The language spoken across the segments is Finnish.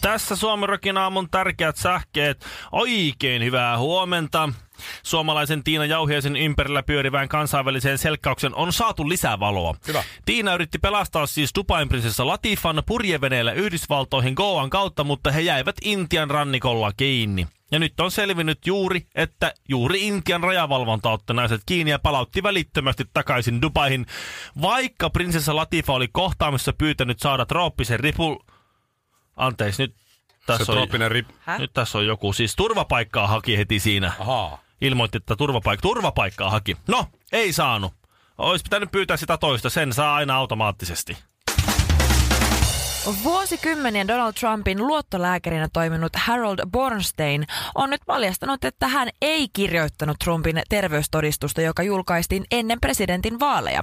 Tässä Suomirokin aamun tärkeät sähkeet. Oikein hyvää huomenta. Suomalaisen Tiina Jauhiaisen ympärillä pyörivään kansainväliseen selkkauksen on saatu lisää valoa. Hyvä. Tiina yritti pelastaa siis Dubain prinsessa Latifan purjeveneellä Yhdysvaltoihin Goan kautta, mutta he jäivät Intian rannikolla kiinni. Ja nyt on selvinnyt juuri, että juuri Intian rajavalvonta otti naiset kiinni ja palautti välittömästi takaisin Dubaihin, vaikka prinsessa Latifa oli kohtaamissa pyytänyt saada trooppisen ripul... Anteeksi, nyt tässä, Se on, rip... nyt tässä on joku, siis turvapaikkaa haki heti siinä. Ahaa. Ilmoitti, että turvapaik- turvapaikkaa haki. No, ei saanut. Olisi pitänyt pyytää sitä toista, sen saa aina automaattisesti. Vuosikymmenien Donald Trumpin luottolääkärinä toiminut Harold Bornstein on nyt paljastanut, että hän ei kirjoittanut Trumpin terveystodistusta, joka julkaistiin ennen presidentin vaaleja.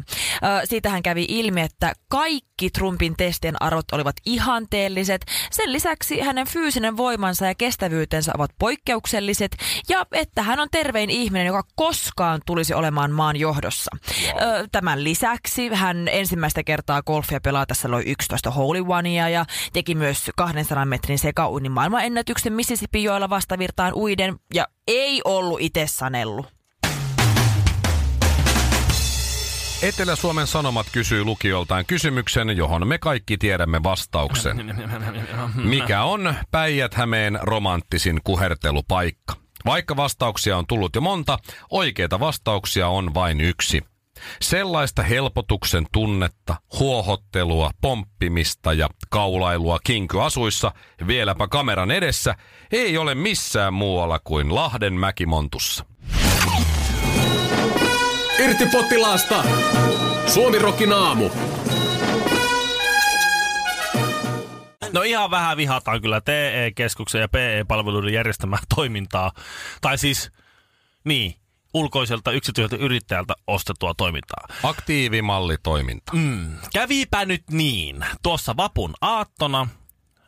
Siitä hän kävi ilmi, että kaikki Trumpin testien arvot olivat ihanteelliset. Sen lisäksi hänen fyysinen voimansa ja kestävyytensä ovat poikkeukselliset ja että hän on tervein ihminen, joka koskaan tulisi olemaan maan johdossa. Tämän lisäksi hän ensimmäistä kertaa golfia pelaa tässä loi 11 hole in ja teki myös 200 metrin sekauinnin maailmanennätyksen Mississippi joilla vastavirtaan uiden ja ei ollut itse sanellut. Etelä-Suomen Sanomat kysyy lukioltaan kysymyksen, johon me kaikki tiedämme vastauksen. Mikä on Päijät-Hämeen romanttisin kuhertelupaikka? Vaikka vastauksia on tullut jo monta, oikeita vastauksia on vain yksi. Sellaista helpotuksen tunnetta, huohottelua, pomppimista ja kaulailua kinkyasuissa, vieläpä kameran edessä, ei ole missään muualla kuin Lahden mäkimontussa. Irti potilaasta! Suomi Rokin aamu. No ihan vähän vihataan kyllä TE-keskuksen ja PE-palveluiden järjestämää toimintaa. Tai siis, niin, ulkoiselta yksityiseltä yrittäjältä ostettua toimintaa. Aktiivimallitoiminta. Mm, kävipä nyt niin. Tuossa vapun aattona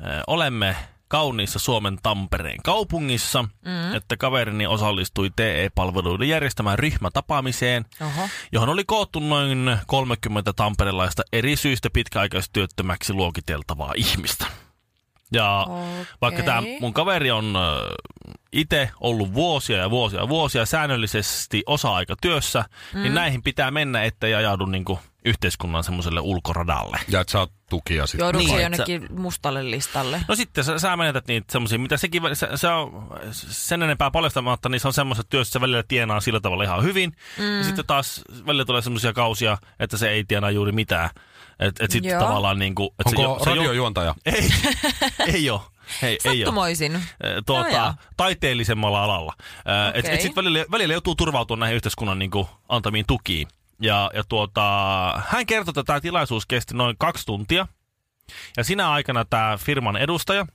ö, olemme kauniissa Suomen Tampereen kaupungissa, mm. että kaverini osallistui TE-palveluiden järjestämään ryhmätapaamiseen, Oho. johon oli koottu noin 30 tamperelaista eri syistä pitkäaikaistyöttömäksi luokiteltavaa ihmistä. Ja Okei. vaikka tämä mun kaveri on itse ollut vuosia ja vuosia ja vuosia säännöllisesti osa-aikatyössä, mm. niin näihin pitää mennä, ettei ajaudu niinku yhteiskunnan semmoiselle ulkoradalle. Ja että saat tukia sitten. Joudutko Niin, niin, että jonnekin mustalle listalle? No sitten sä, sä menetät niitä semmoisia, mitä sekin, se, se on sen enempää paljastamatta, niin se on semmoiset työssä se välillä tienaa sillä tavalla ihan hyvin. Mm. Ja sitten taas välillä tulee semmoisia kausia, että se ei tienaa juuri mitään. Et sitten Joo. tavallaan niinku... Et Onko se, jo- se radiojuontaja? Ei, ei ole. Hei, ei ole. Sattumoisin. Tuota, No joo. taiteellisemmalla alalla. Okay. Et, et sit välillä, välillä joutuu turvautumaan näihin yhteiskunnan niin kuin, antamiin tukiin. Ja, ja tuota, hän kertoi, että tämä tilaisuus kesti noin kaksi tuntia. Ja sinä aikana tämä firman edustaja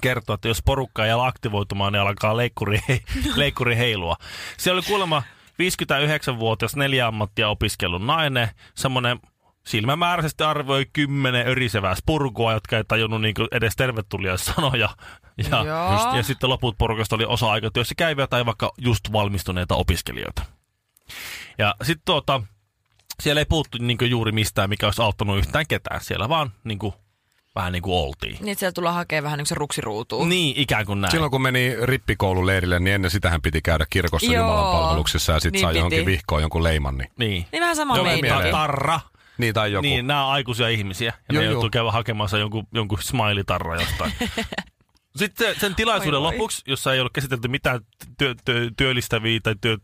kertoi, että jos porukka ei ala aktivoitumaan, niin alkaa leikkuri, leikkuri heilua. Siellä oli kuulemma 59-vuotias neljä ammattia opiskellut nainen, semmoinen silmämääräisesti arvioi kymmenen örisevää spurkua, jotka ei tajunnut niinku edes tervetulia sanoja. Ja, Joo. just, ja sitten loput porukasta oli osa-aikatyössä käyviä tai vaikka just valmistuneita opiskelijoita. Ja sitten tuota, siellä ei puhuttu niinku juuri mistään, mikä olisi auttanut yhtään ketään. Siellä vaan niinku, vähän niin kuin oltiin. Niin, että siellä tullaan hakemaan vähän niin kuin se ruksiruutuun. Niin, ikään kuin näin. Silloin kun meni rippikoululeirille, niin ennen sitähän piti käydä kirkossa Joo. Jumalan palveluksessa ja sitten Niin sai piti. johonkin vihkoon jonkun leiman. Niin, Niin. Niin vähän sama mieleen. Tarra. Niin tai joku. Niin, nämä on aikuisia ihmisiä. Ja Joo, ne joutuu käydä hakemassa jonkun, jonkun smiley-tarra jostain. Sitten sen tilaisuuden Oi, lopuksi, jossa ei ollut käsitelty mitään työ, työ, työllistäviä tai työ,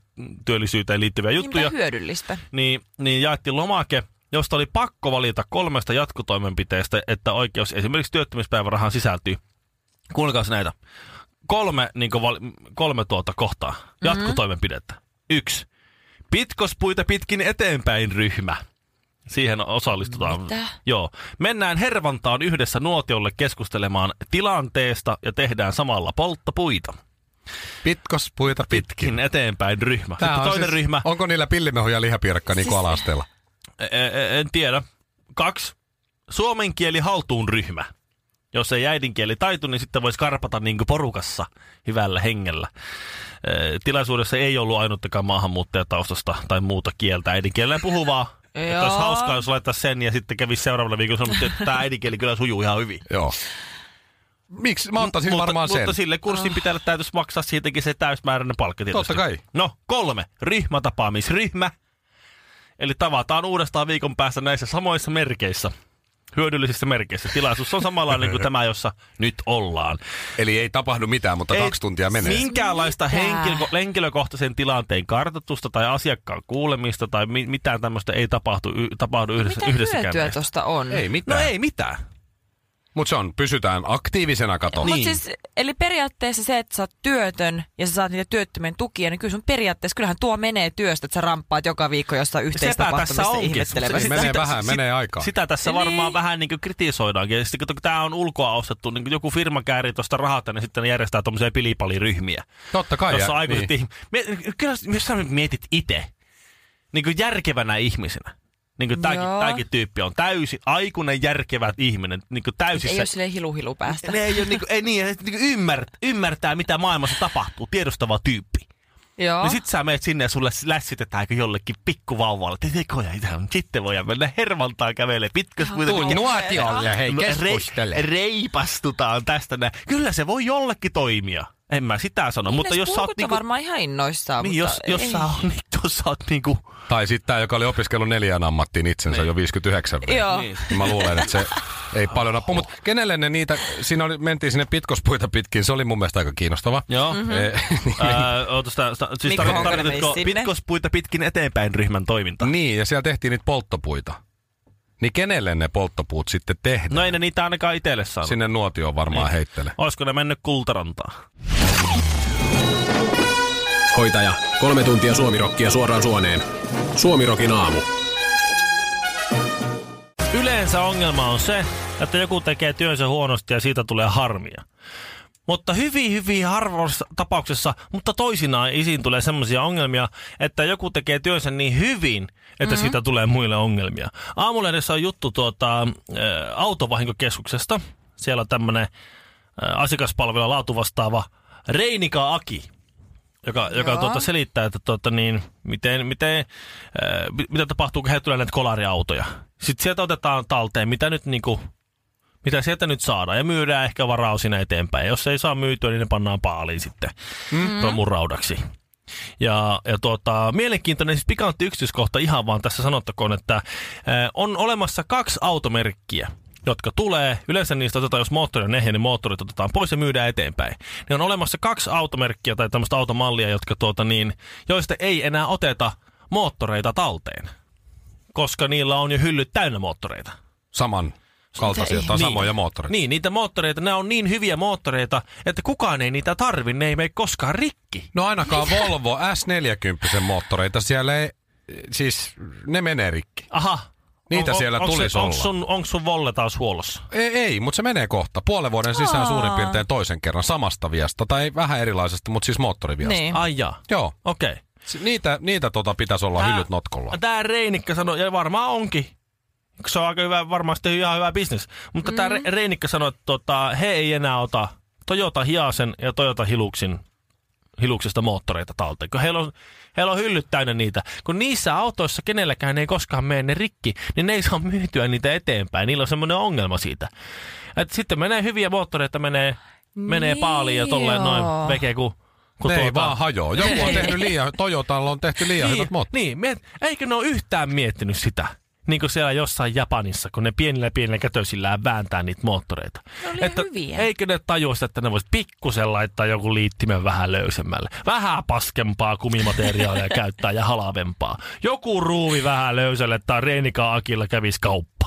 työllisyyteen liittyviä Niin, juttuja, mitä hyödyllistä. niin, niin jaettiin lomake, josta oli pakko valita kolmesta jatkotoimenpiteestä, että oikeus esimerkiksi työttömyyspäivärahaan sisältyy. Kuunnelkaa näitä. Kolme, niin val, kolme tuota kohtaa. Jatkotoimenpidettä. Yksi. Pitkospuita pitkin eteenpäin ryhmä. Siihen osallistutaan. Mitä? Joo. Mennään Hervantaan yhdessä nuotiolle keskustelemaan tilanteesta ja tehdään samalla polttopuita. Pitkos puita pitkin. Pitkin eteenpäin ryhmä. Sitten on toinen siis- ryhmä, Onko niillä pillimehu ja lihapiirakka niin kuin Siis- ala-asteella? e- e- en tiedä. Kaksi. Suomen kieli haltuun ryhmä. Jos ei äidinkieli taitu, niin sitten voisi karpata niin kuin porukassa hyvällä hengellä. E, Tilaisuudessa ei ollut ainuttakaan maahanmuuttajataustasta tai muuta kieltä äidinkielellä puhuvaa. Että olisi hauskaa, jos laittaisi sen ja sitten kävisi seuraavalla viikolla sanomaan, että tämä äidinkieli kyllä sujuu ihan hyvin. Joo. Miksi? Mä ottaisin mutta, varmaan sen. Mutta sille kurssin pitäjälle täytyisi maksaa siitäkin se täysmääräinen palkka tietysti. Totta kai. No, kolme. Ryhmätapaamisryhmä. Eli tavataan uudestaan viikon päästä näissä samoissa merkeissä. Hyödyllisissä merkeissä. Tilaisuus on samanlainen kuin tämä, jossa nyt ollaan. Eli ei tapahdu mitään, mutta Ei kaksi tuntia menee. Minkäänlaista Mitä? henkilö, henkilökohtaisen tilanteen kartoitusta tai asiakkaan kuulemista tai mi- mitään tämmöistä ei tapahtu, y- tapahdu yhdessä, Mitä yhdessäkään hyötyä meistä. tosta on? Ei No mitään. ei mitään. Mutta se on, pysytään aktiivisena kato. Niin. Mut siis, eli periaatteessa se, että sä oot työtön ja sä saat niitä työttömien tukia, niin kyllä sun periaatteessa, kyllähän tuo menee työstä, että sä ramppaat joka viikko jossain yhteistapahtumissa onkin. ihmettelemässä. Se menee Sitä- vähän, sit- menee aikaa. Sitä tässä Niin. varmaan vähän niin kritisoidaankin. Ja sitten kun tämä on ulkoa ostettu, niin joku firma käärii tuosta rahat, niin sitten ne järjestää tuommoisia pilipaliryhmiä. Totta kai. Jossa ja- aikuiset niin. niin. Kyllä jos sä mietit itse, niin kuin järkevänä ihmisenä, niin kuin tämäkin, tämäkin tyyppi on täysin aikuinen järkevä ihminen, niin kuin Ei täysissä ole silleen hilu-hilu päästä. ne ei, ole, niin kuin, ei niin, että niin kuin ymmärtää, ymmärtää, mitä maailmassa tapahtuu, tiedostava tyyppi. Joo. Niin sit sä meet sinne ja sulle lässitetäänkö jollekin pikkuvauvalle, että tekoja Sitten voidaan mennä hervaltaan kävelee pitkäs Tuu nuotiolle, hei, Re, reipastutaan tästä näin. Kyllä se voi jollekin toimia. En mä sitä sano, mutta jos sä oot niinku... varmaan ihan innoissaan, Niin, mutta jos, jos, ei. sä oot, niin, jos sä oot niinku... Tai sitten tämä, joka oli opiskellut neljään ammattiin itsensä Niin. jo 59 vuotta. Joo. Niin. Niin Mä luulen, että se ei paljon nappu. Mutta kenelle ne niitä, siinä oli, mentiin sinne pitkospuita pitkin, se oli mun mielestä aika kiinnostava. Joo. Mhm. Mm-hmm. Öö, sitä, sitä, siis tarkoitatko pitkospuita pitkin eteenpäin ryhmän toiminta? niin, ja siellä tehtiin niitä polttopuita. Niin kenelle ne polttopuut sitten tehdään? No ei ne niitä ainakaan itselle saanut. Sinne nuotioon varmaan Niin. heittele. Olisiko ne mennyt kultarantaan? Hoitaja, kolme tuntia suomirokkia suoraan suoneen. Suomirokin aamu. Yleensä ongelma on se, että joku tekee työnsä huonosti ja siitä tulee harmia. Mutta hyvin, hyvin harvoissa tapauksessa, mutta toisinaan esiin tulee semmoisia ongelmia, että joku tekee työnsä niin hyvin, että mm-hmm. siitä tulee muille ongelmia. Aamulehdessä on juttu tuota, ä, autovahinkokeskuksesta. Siellä on tämmöinen asiakaspalvelu laatuvastaava Reinika Aki, joka, joka Joo. tuota selittää, että tuota, niin, miten, miten, äh, mi- mitä tapahtuu, kun he tulee näitä kolariautoja. Sitten sieltä otetaan talteen, mitä nyt niinku, mitä sieltä nyt saadaan, ja myydään ehkä varaus sinne eteenpäin. Ja jos ei saa myytyä, niin ne pannaan paaliin sitten mm. romuraudaksi. Ja, ja tuota, mielenkiintoinen siis pikantti yksityiskohta ihan vaan tässä sanottakoon, että äh, on olemassa kaksi automerkkiä, jotka tulee. Yleensä niistä otetaan, jos moottori on ehjä, niin moottorit otetaan pois ja myydään eteenpäin. Niin on olemassa kaksi automerkkiä tai tämmöistä automallia, jotka tuota niin, joista ei enää oteta moottoreita talteen. Koska niillä on jo hyllyt täynnä moottoreita. Saman kaltaisia tai samoja moottoreita. Niin, niitä moottoreita, ne on niin hyviä moottoreita, että kukaan ei niitä tarvi, ne ei mene koskaan rikki. No ainakaan Volvo S40 moottoreita siellä ei, siis ne menee rikki. Aha. Niitä siellä onks tulisi se, olla. Onko sun, onks sun volle taas huollossa? Ei, ei mutta se menee kohta. Puolen vuoden sisään Aa. suurin piirtein toisen kerran samasta viasta. Tai vähän erilaisesta, mutta siis moottoriviasta. Niin. Ai jaa. Joo. Okei. Okay. Niitä, niitä tota pitäisi olla Tää- hyllyt notkolla. Tämä Reinikka sanoi, ja varmaan onkin, se on aika hyvä, varmasti ihan hyvä bisnes. Mutta mm. tämä Reinikka sanoi, että tota, he ei enää ota Toyota Hiasen ja Toyota Hiluksin Hiluksesta moottoreita talteen, kun heillä on, heillä on hyllyt täynnä niitä. Kun niissä autoissa kenelläkään ei koskaan mene ne rikki, niin ne ei saa myytyä niitä eteenpäin. Niillä on semmoinen ongelma siitä. Et sitten menee hyviä moottoreita, menee, menee Niin, paaliin ja tolleen noin joo. veke, kun, kun Ne ei vaan hajoa. Joku on tehnyt liian, Toyotalla on tehty liian hyvät niin, moottorit. niin, miet, eikö ne ole yhtään miettinyt sitä? Niin kuin siellä jossain Japanissa, kun ne pienillä pienillä kätösillään vääntää niitä moottoreita. Ne oli ihan hyviä. Eikö ne tajuisi, että ne vois pikkusen laittaa joku liittimen vähän löysemmälle. Vähän paskempaa kumimateriaalia käyttää ja halavempaa. Joku ruuvi vähän löysälle tai Reinika Akilla kävisi kauppa.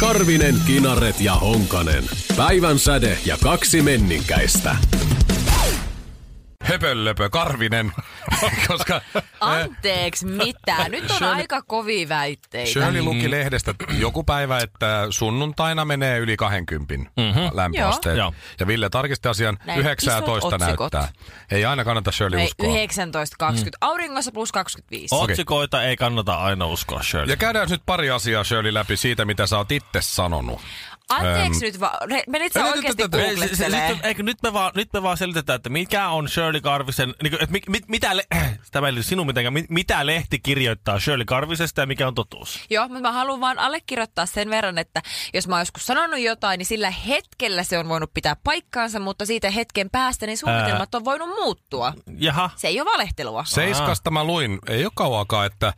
Karvinen, Kinaret ja Honkanen. Päivän säde ja kaksi menninkäistä. Höpöllöpö, Karvinen Koska Anteeksi, mitä? Nyt on Shirley- aika kovia väitteitä. Shirley luki lehdestä joku päivä, että sunnuntaina menee yli 20 mm-hmm. lämpöasteet. Joo. Ja Ville tarkisti asian, Näin 19 isot otsikot. näyttää. Ei aina kannata Shirley Ei, uskoa. 19.20. Auringossa plus 25. Okei. Otsikoita ei kannata aina uskoa, Shirley. Ja käydään nyt pari asiaa Shirley läpi siitä, mitä sä oot itse sanonut. Anteeksi nyt vaan. Re- Menit sä oikeasti se- googlettelee? eikö nyt me vaan, nyt me vaan selitetään, että mikä on Shirley Karvisen, niin kuin, että mit, mit, mitä, le, tämä ei sinun mitenkään, mit, mitä lehti kirjoittaa Shirley Karvisesta ja mikä on totuus? Joo, mutta mä haluan vaan allekirjoittaa sen verran, että jos mä oon joskus sanonut jotain, niin sillä hetkellä se on voinut pitää paikkaansa, mutta siitä hetken päästä niin suunnitelmat on voinut muuttua. Jaha, Se ei ole valehtelua. Seiskasta mä luin, ei ole kauakaan, että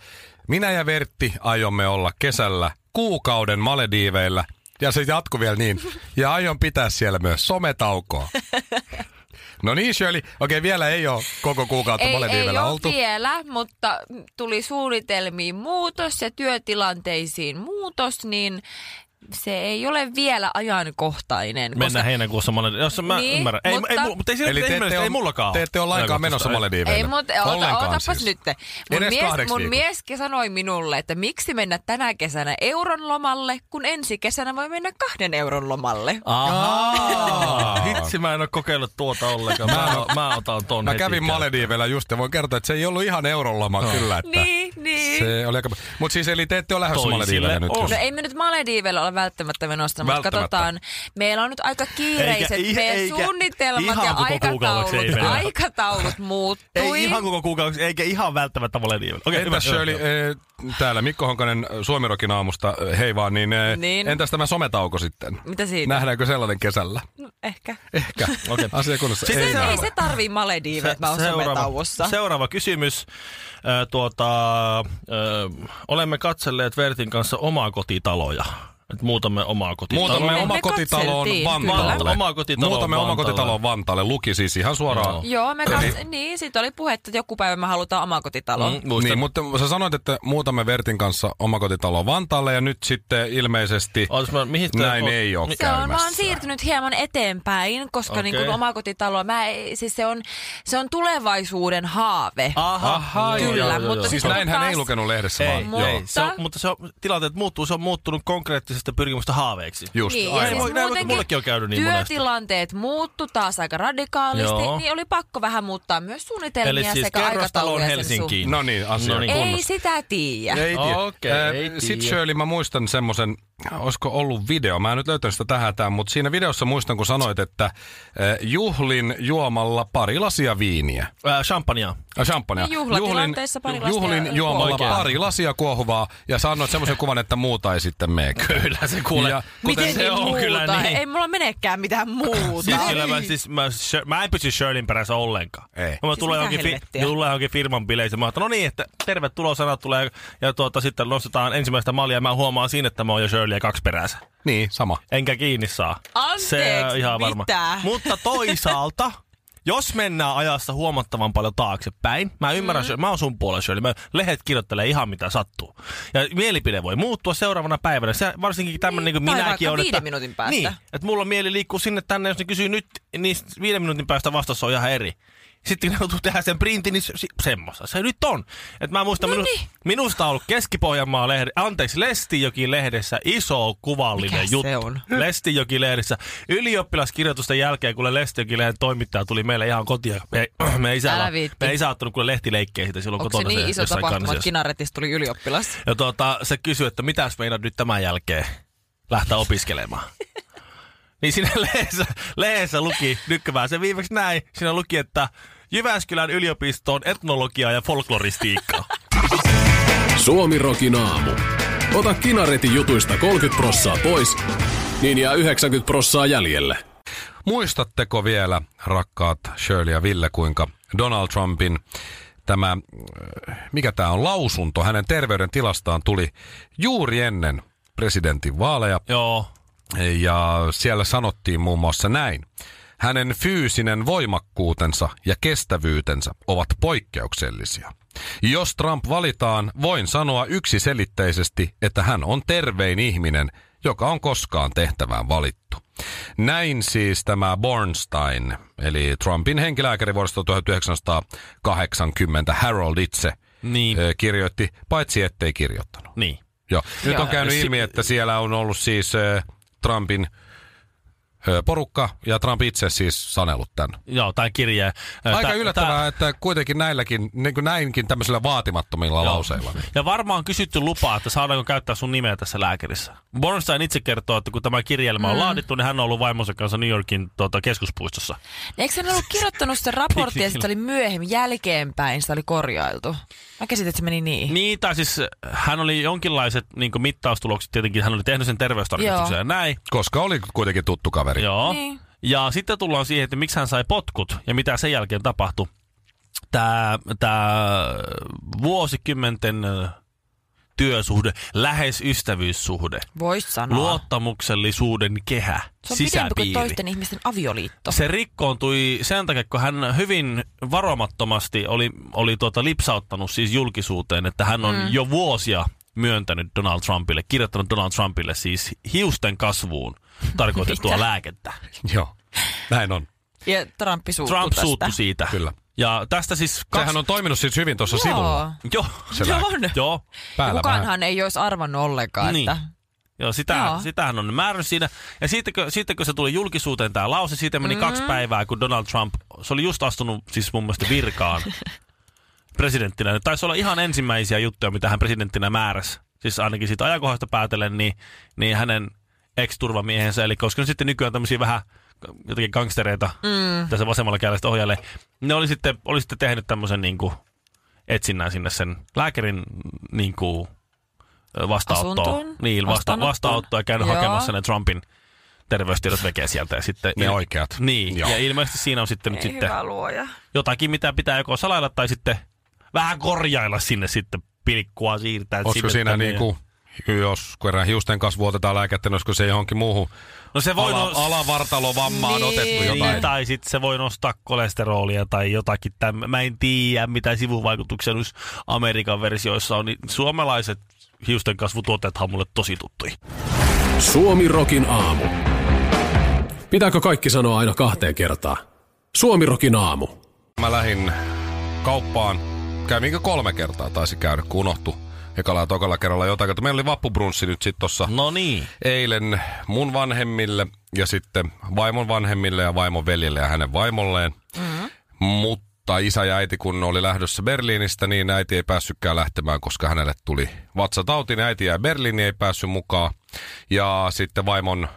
minä ja Vertti aiomme olla kesällä kuukauden Malediiveillä. Ja se jatkuu vielä niin. Ja aion pitää siellä myös sometaukoa. No niin Shirley, okei vielä ei ole koko kuukautta Ei, ei Malediiveillä ole oltu. vielä, mutta tuli suunnitelmiin muutos ja työtilanteisiin muutos, niin se ei ole vielä ajankohtainen. mennään heinäkuussa monen, jos mä Niin, ymmärrän. Ei, mutta- ei, mu- mutta ei, Eli ei, te ei, ette, ei ole, mullakaan te ette ole lainkaan menossa Ei. Malediiveille. Ei, mutta ota, otapas siis. nyt. Mun, Edes mies, mun mies sanoi minulle, että miksi mennä tänä kesänä euron lomalle, kun ensi kesänä voi mennä kahden euron lomalle. Ahaa. Hitsi, mä en ole kokeillut tuota ollenkaan. Mä, mä otan ton Mä kävin. Malediiveillä just ja voin kertoa, että se ei ollut ihan euroloma no. kyllä. Että Niin, niin. Se oli aika... Mutta siis eli te ette ole lähdössä Malediiveille nyt. No ei me nyt Malediivelle ole välttämättä menossa, mutta Välttämättä. katsotaan. Meillä on nyt aika kiireiset Eikä- meidän eikä- suunnitelmat ihan ja koko kuukaudeksi ei aikataulut. Aikataulut muuttui. Ei ihan koko kuukausi, eikä ihan välttämättä Malediiville. Okei, Entäs hyvä. Shirley, eh, täällä Mikko Honkanen Suomirokin aamusta, eh, hei vaan, niin, eh, Niin. entäs tämä sometauko sitten? Mitä siitä? Nähdäänkö sellainen kesällä? No, ehkä. Ehkä. Okei. Asia kunnossa. Sitten Ei ei se tarvii Malediiveä, että mä oon sometauossa. seuraava kysymys. Ö, tuota, ö, olemme katselleet Vertin kanssa omaa kotitaloja. Et muutamme omaa kotitaloa. Muutamme Me oma kotitaloon Vantaalle. Oma kotitalo Muutamme oma Vantaalle. kotitaloon Vantaalle. Luki siis ihan suoraan. Joo, me kats- niin, siitä oli puhetta, että joku päivä me halutaan omakotitalo. Mm, muistan. Niin, mutta sä sanoit, että muutamme Vertin kanssa omakotitaloon Vantaalle ja nyt sitten ilmeisesti Ootas mä- mihin te- näin oot- ei ole Se on vaan käymässä. siirtynyt hieman eteenpäin, koska Okei. niin kuin omakotitalo, mä ei, siis se on, se on tulevaisuuden haave. Aha, Aha, Kyllä, joo, joo, mutta joo. Siis Sitten näin hän taas- ei lukenut lehdessä Ei, vaan. Mutta- ei. Se on, mutta se on, tilanteet muuttuu, se on muuttunut konkreettisesta pyrkimystä haaveiksi. Just. Niin, Ai, ja siis näin muutenkin mullekin on käynyt niin monesti. työtilanteet muuttu taas aika radikaalisti, Joo. niin oli pakko vähän muuttaa myös suunnitelmia Eli siis sekä aikatauluja Helsinkiin. No niin, asia No niin. suhteen. Ei kunnossa. sitä tiedä. Ei tiedä. Okei, Äh, Sitten. Shirley, mä muistan semmoisen, olisiko ollut video, mä en nyt löytänyt sitä tähän tämän, mutta siinä videossa muistan, kun sanoit, että äh, juhlin juomalla pari lasia viiniä. Äh, champagnea. Äh, Champagnea. Niin, pari lasia Juhlin juomalla Oikein. pari lasia kuohuvaa ja sä annoit semmoisen kuvan, että muuta ei sitten mene. Kyllä se kuulee. Ja Miten se on muuta? kyllä niin. Ei mulla menekään mitään muuta. Siis kyllä mä, siis, mä, mä en pysy Shirleyn perässä ollenkaan. Ei. Mä Siis mitä johonkin, fi, johonkin firman bileihin. Mä oon, no niin, että tervetuloa sanat tulee. Ja tuota, sitten nostetaan ensimmäistä mallia. Ja mä huomaan siinä, että mä oon jo Shirleyä kaksi perässä. Niin, sama. Enkä kiinni saa. Anteeksi, Se on ihan varma. mitä? Mutta toisaalta, jos mennään ajassa huomattavan paljon taaksepäin, mä ymmärrän, mm. mä oon sun puolella Shirley, mä lehdet kirjoittelee ihan mitä sattuu. Ja mielipide voi muuttua seuraavana päivänä. Se, varsinkin tämmönen niin, Niin, tai minäkin on. viiden että, minuutin päästä. Niin, että mulla mieli liikkuu sinne tänne, jos ne kysyy nyt, niin viiden minuutin päästä vastaus on ihan eri. Sitten kun ne joutuu tehdä sen printin, niin se, se- semmoista se nyt on. Et mä muistan, minu, minusta on ollut Keski-Pohjanmaa lehde, anteeksi, Lestijoki lehdessä iso kuvallinen Mikä juttu. se on? Lestijoki lehdessä. Ylioppilaskirjoitusten jälkeen, kun Lestijoki lehden toimittaja tuli meille ihan kotiin. Me, me isä, Älä viitti. me isä ottanut kuule lehtileikkejä siitä silloin Onko se kotona. niin iso jossain tapahtuma, että. Kinaretista tuli ylioppilas? Ja tuota, se kysyi, että mitäs meinaat nyt tämän jälkeen lähteä opiskelemaan. niin siinä lehdessä, lehdessä luki, nykkövää se viimeksi näin, siinä luki, että Jyväskylän yliopistoon etnologia ja folkloristiikkaa. Suomi Rokin aamu. Ota kinaretin jutuista 30 prossaa pois, niin jää 90 prossaa jäljelle. Muistatteko vielä, rakkaat Shirley ja Ville, kuinka Donald Trumpin tämä, mikä tämä on, lausunto hänen terveydentilastaan tuli juuri ennen presidentin vaaleja. Joo. Ja siellä sanottiin muun muassa näin. Hänen fyysinen voimakkuutensa ja kestävyytensä ovat poikkeuksellisia. Jos Trump valitaan, voin sanoa yksiselitteisesti, että hän on tervein ihminen, joka on koskaan tehtävään valittu. Näin siis tämä Bornstein, eli Trumpin henkilääkäri vuodesta 1980, Harold itse, Niin. ö, kirjoitti, paitsi ettei kirjoittanut. Niin. Joo. Nyt Joo. on käynyt Si- ilmi, että siellä on ollut siis ö, Trumpin porukka ja Trump itse siis sanellut tämän. Joo, tai kirje. Aika yllättävää, että kuitenkin näilläkin, niin kuin näinkin tämmöisillä vaatimattomilla lauseilla. niin- Ja varmaan kysytty lupaa, että saadaanko käyttää sun nimeä tässä lääkärissä. Bornstein itse kertoo, että kun tämä kirjelmä on Mm. laadittu, niin hän on ollut vaimonsa kanssa New Yorkin tuota, keskuspuistossa. Eikö hän ollut kirjoittanut sitä raporttia ja sitten oli myöhemmin jälkeenpäin, sitä oli korjailtu? Mä käsitin, että se meni niin. Niin, tai siis hän oli jonkinlaiset niin mittaustulokset, tietenkin hän oli tehnyt sen terveystarkastuksen Joo. ja näin. Koska oli kuitenkin tuttu kaveri. Joo. Niin. Ja sitten tullaan siihen, että miksi hän sai potkut ja mitä sen jälkeen tapahtui. Tämä, tämä vuosikymmenten työsuhde, lähes ystävyyssuhde, Vois sanoa. luottamuksellisuuden kehä, se on pidempi kuin sisäpiiri. toisten ihmisten avioliitto. Se rikkoontui sen takia, kun hän hyvin varomattomasti oli, oli tuota lipsauttanut siis julkisuuteen, että hän on mm. jo vuosia myöntänyt Donald Trumpille, kirjoittanut Donald Trumpille siis hiusten kasvuun tarkoitettua Mitä? lääkettä. Joo, näin on. Ja Trumpi suuttui Trump tästä. suuttui siitä. Kyllä. Ja tästä siis kaksi... Sehän on toiminut siis hyvin tuossa sivulla. Joo, Se Joo, on. joo. Päällä vähän. Kukaanhan ei olisi arvannut ollenkaan, Niin. että... Joo, sitä, Joo. sitähän on määrännyt siinä. Ja sitten kun, sitten kun se tuli julkisuuteen tämä lause, siitä meni mm. kaksi päivää, kun Donald Trump, se oli just astunut siis mun mielestä virkaan presidenttinä. Ne Taisi olla ihan ensimmäisiä juttuja, mitä hän presidenttinä määräsi. Siis ainakin siitä ajankohdasta päätellen, niin, niin hänen ex-turvamiehensä, eli koska ne sitten nykyään tämmöisiä vähän jotenkin gangstereita mm. tässä vasemmalla kädellä sitten ohjailee, ne oli sitten, oli sitten tehnyt tämmöisen niin kuin, etsinnän sinne sen lääkärin niin kuin, vastaanottoon. Asuntoon? Niin, vasta, vastaanottoon ja käynyt Joo. hakemassa ne Trumpin terveystiedot vekee sieltä. Ja sitten, Ne oikeat. Niin, Joo. ja ilmeisesti siinä on sitten nyt Ei sitten hyvä luoja. jotakin, mitä pitää joko salailla tai sitten vähän korjailla sinne sitten pilkkua siirtää. Olisiko siinä tänne. niinku, jos kerran hiusten kasvu otetaan lääkettä, niin olisiko se johonkin muuhun No se voi ala, nos- alavartalovammaan Niin. otettu Niin, jotain? tai sitten se voi nostaa kolesterolia tai jotakin. Täm, mä en tiedä, mitä sivuvaikutuksia nyt Amerikan versioissa on. Niin suomalaiset hiusten kasvutuotteethan on mulle tosi tuttuja. Suomi Rokin aamu. Pitääkö kaikki sanoa aina kahteen kertaan? Suomi Rokin aamu. Mä lähdin kauppaan, kävinkö kolme kertaa taisi käydä, kun unohtu ekalla ja tokalla kerralla jotain. Meillä oli vappubrunssi nyt sitten tossa No niin. eilen mun vanhemmille ja sitten vaimon vanhemmille ja vaimon veljelle ja hänen vaimolleen. Mm-hmm. Mutta isä ja äiti, kun oli lähdössä Berliinistä, niin äiti ei päässytkään lähtemään, koska hänelle tuli vatsatauti, niin äiti jäi Berliiniin, ei päässyt mukaan. Ja sitten vaimon,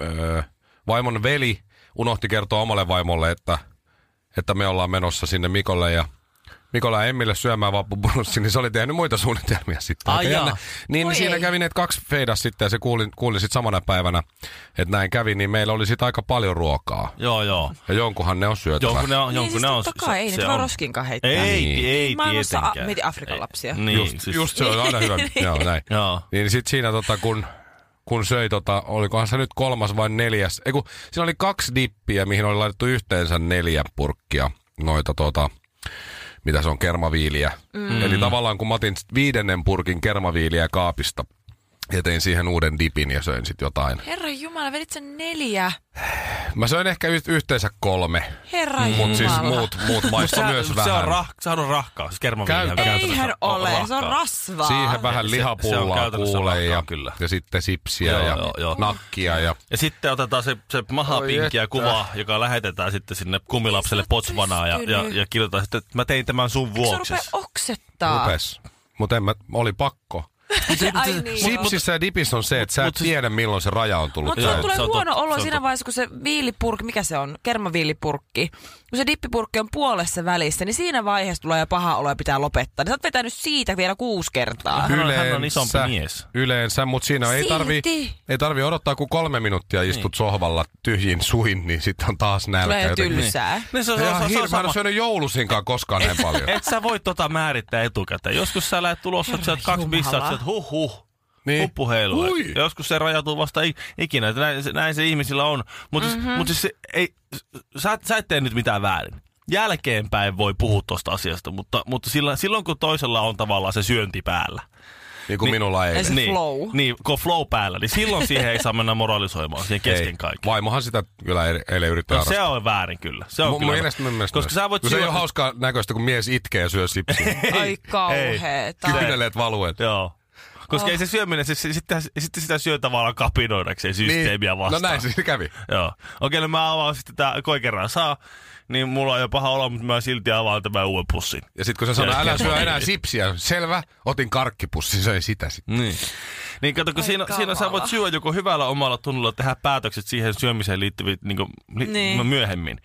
öö, vaimon veli unohti kertoa omalle vaimolle, että, että me ollaan menossa sinne Mikolle ja Mikola ja Emmille syömään vappubrunssi, niin se oli tehnyt muita suunnitelmia sitten. Ai jaa. Niin Oi siinä ei. kävi ne kaksi feidas sitten ja se kuuli, kuuli sitten samana päivänä, että näin kävi, niin meillä oli sitten aika paljon ruokaa. Joo, joo. Ja jonkunhan ne on syötävä. Jonkun ne on, Niin jonkun siis ne on. totta kai, ei voi on- roskinkaan heittää. Ei, Niin. ei Maailmassa a- tietenkään. mieti Afrikan Ei. lapsia. Niin, just, siis, just se on aina hyvä. Joo, näin. Joo. Niin sit siinä tota, kun, kun söi tota, olikohan se nyt kolmas vai neljäs, ei kun siinä oli kaksi dippiä, mihin oli laitettu yhteensä neljä purkkia noita tota, mitä se on, kermaviiliä. Mm. Eli tavallaan kun mä otin viidennen purkin kermaviiliä kaapista ja tein siihen uuden dipin ja söin sitten jotain. Herra Jumala, vedit sen neljä. Mä söin ehkä y- yhteensä kolme, Herra mutta Jumala. siis muut, muut maistoi Se, myös se, vähän. on rah, sehän on siis käytännössä Eihän on ole, se on rasvaa. Siihen vähän Se- se lihapullaa käytännössä kuulee ja, kyllä. ja sitten sipsiä Joo, ja joo, joo. nakkia ja Ja sitten otetaan se, se mahapinki ja että. kuva, joka lähetetään sitten sinne kumilapselle Ei sä Botswanaan ja, ja, ja kirjoitetaan sitten, että mä tein tämän sun Eikö se vuoksi. rupea oksettaa? rupes. Mutta en mä, oli pakko. Ai niin. Sipsissä ja dipissä on se, että sä et mut- tiedä milloin se raja on tullut Mutta tulee se on huono olo se siinä vaiheessa, kun se viilipurkki, mikä se on, kermaviilipurkki, kun se dippipurkki on puolessa välissä, niin siinä vaiheessa tulee jo paha olo ja pitää lopettaa. Niin sä oot vetänyt siitä vielä kuusi kertaa. Hän on- hän on isompi mies. Yleensä, mutta siinä ei tarvi, ei tarvi odottaa, kun kolme minuuttia istut sohvalla tyhjin suin, niin sitten on taas nälkä. Tulee tylsää. Niin se, on- Se se, on se, hirveä, on mä en syönyt joulusinkaan koskaan näin paljon. Et sä voi tota määrittää etukäteen. Joskus sä lähet tulossa, että sä oot kaksi bissaa, että huh huh. Niin. Huppu heiluu. Ui. Ja Joskus se rajatuu vasta ikinä, että näin, se- näin se ihmisillä on. Mutta mm-hmm. mut siis se, ei, sä, et- sä et tee nyt mitään väärin. Jälkeenpäin voi puhua tuosta asiasta, mutta, mutta silloin, silloin kun toisella on tavallaan se syönti päällä, Niin kuin minulla ei. Se niin, flow. Niin, kun on flow päällä, niin silloin siihen ei saa mennä moralisoimaan, siihen kesken Ei. kaiken. Vaimohan sitä kyllä eilen- yritti No, se on väärin kyllä. Se on Mun kyllä mielestä, mielestä Koska sä voit Kun se ei ole hauskaa näköistä, kun mies itkee ja syö sipsiä. Ai kauheeta. Kyyneleet valuet. Joo. Koska Oh. ei se syöminen, se, se, sitten, sitten sitä syö tavallaan kapinoidakseen systeemiä No vastaan. näin se kävi. Joo. Okei, no mä avaan sitten tää, koi kerran saa, niin mulla on jo paha olo, mutta mä silti avaan tämän uuden pussin. Ja sitten kun se sanoi, Ja älä syö enää sipsiä, selvä, otin karkkipussin, söin sitä sitten. Niin. Niin kato, kun Ai siinä, siinä sä voit syödä joko hyvällä omalla tunnolla tehdä päätökset siihen syömiseen liittyvät niin kuin, li, Niin. myöhemmin.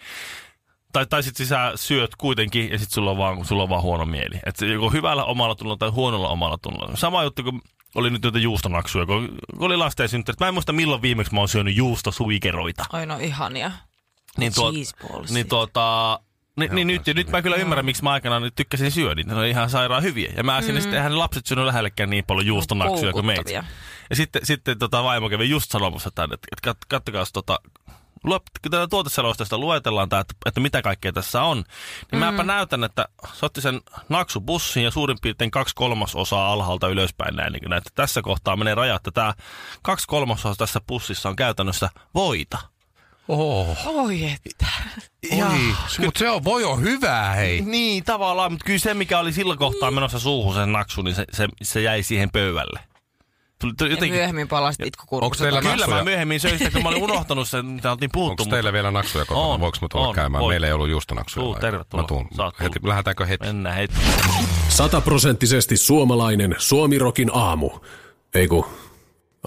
Tai, tai sitten sä syöt kuitenkin ja sitten sulla, on vaan, sulla on vaan huono mieli. Et joko hyvällä omalla tunnolla tai huonolla omalla tunnolla. Sama juttu kuin oli nyt jotain juustonaksuja, kun, oli lasten synttärit. Mä en muista milloin viimeksi mä oon syönyt juustosuikeroita. Oi no ihania. Niin, tuo, niin tuota... Niin, niin nyt, nyt mä kyllä ymmärrän, miksi mä aikanaan nyt tykkäsin syödä. niitä. Ne on ihan sairaan hyviä. Ja mä sinne sitten, eihän lapset syönyt lähellekään niin paljon juustonaksuja kuin meitä. Ja sitten, sitten tota vaimo kävi just sanomassa tänne, että, kat, kattokaa tota, tätä tuoteselosteesta luetellaan, tää, että, että mitä kaikkea tässä on, niin mm. mäpä näytän, että se otti sen naksupussin ja suurin piirtein kaksi kolmasosaa alhaalta ylöspäin näin, niin että tässä kohtaa menee raja, että tämä kaksi kolmasosaa tässä pussissa on käytännössä voita. Oh. Oi että. Oi, mutta se on, voi on hyvää, hei. Niin, tavallaan, mutta kyllä se, mikä oli sillä kohtaa menossa suuhun sen naksu, niin se, se, se jäi siihen pöydälle. Tuli, tuli Ja jotenkin, myöhemmin palasit itkukurkusta. Kyllä naksuja? mä myöhemmin söin sitä, kun mä olin unohtanut sen, mitä oltiin puhuttu. Onko teillä vielä naksuja kotona? On, Voinko mä tulla on, käymään? voit. Meillä ei ollut juustonaksuja. Tuu, tervetuloa. Mä tuun. Saat Heti, tulla. lähdetäänkö heti? Mennään heti. Sataprosenttisesti suomalainen Suomirokin aamu. Ei ku,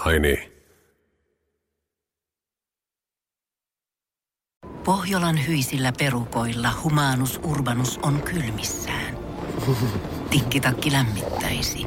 ai niin. Pohjolan hyisillä perukoilla humanus urbanus on kylmissään. Tikkitakki lämmittäisi.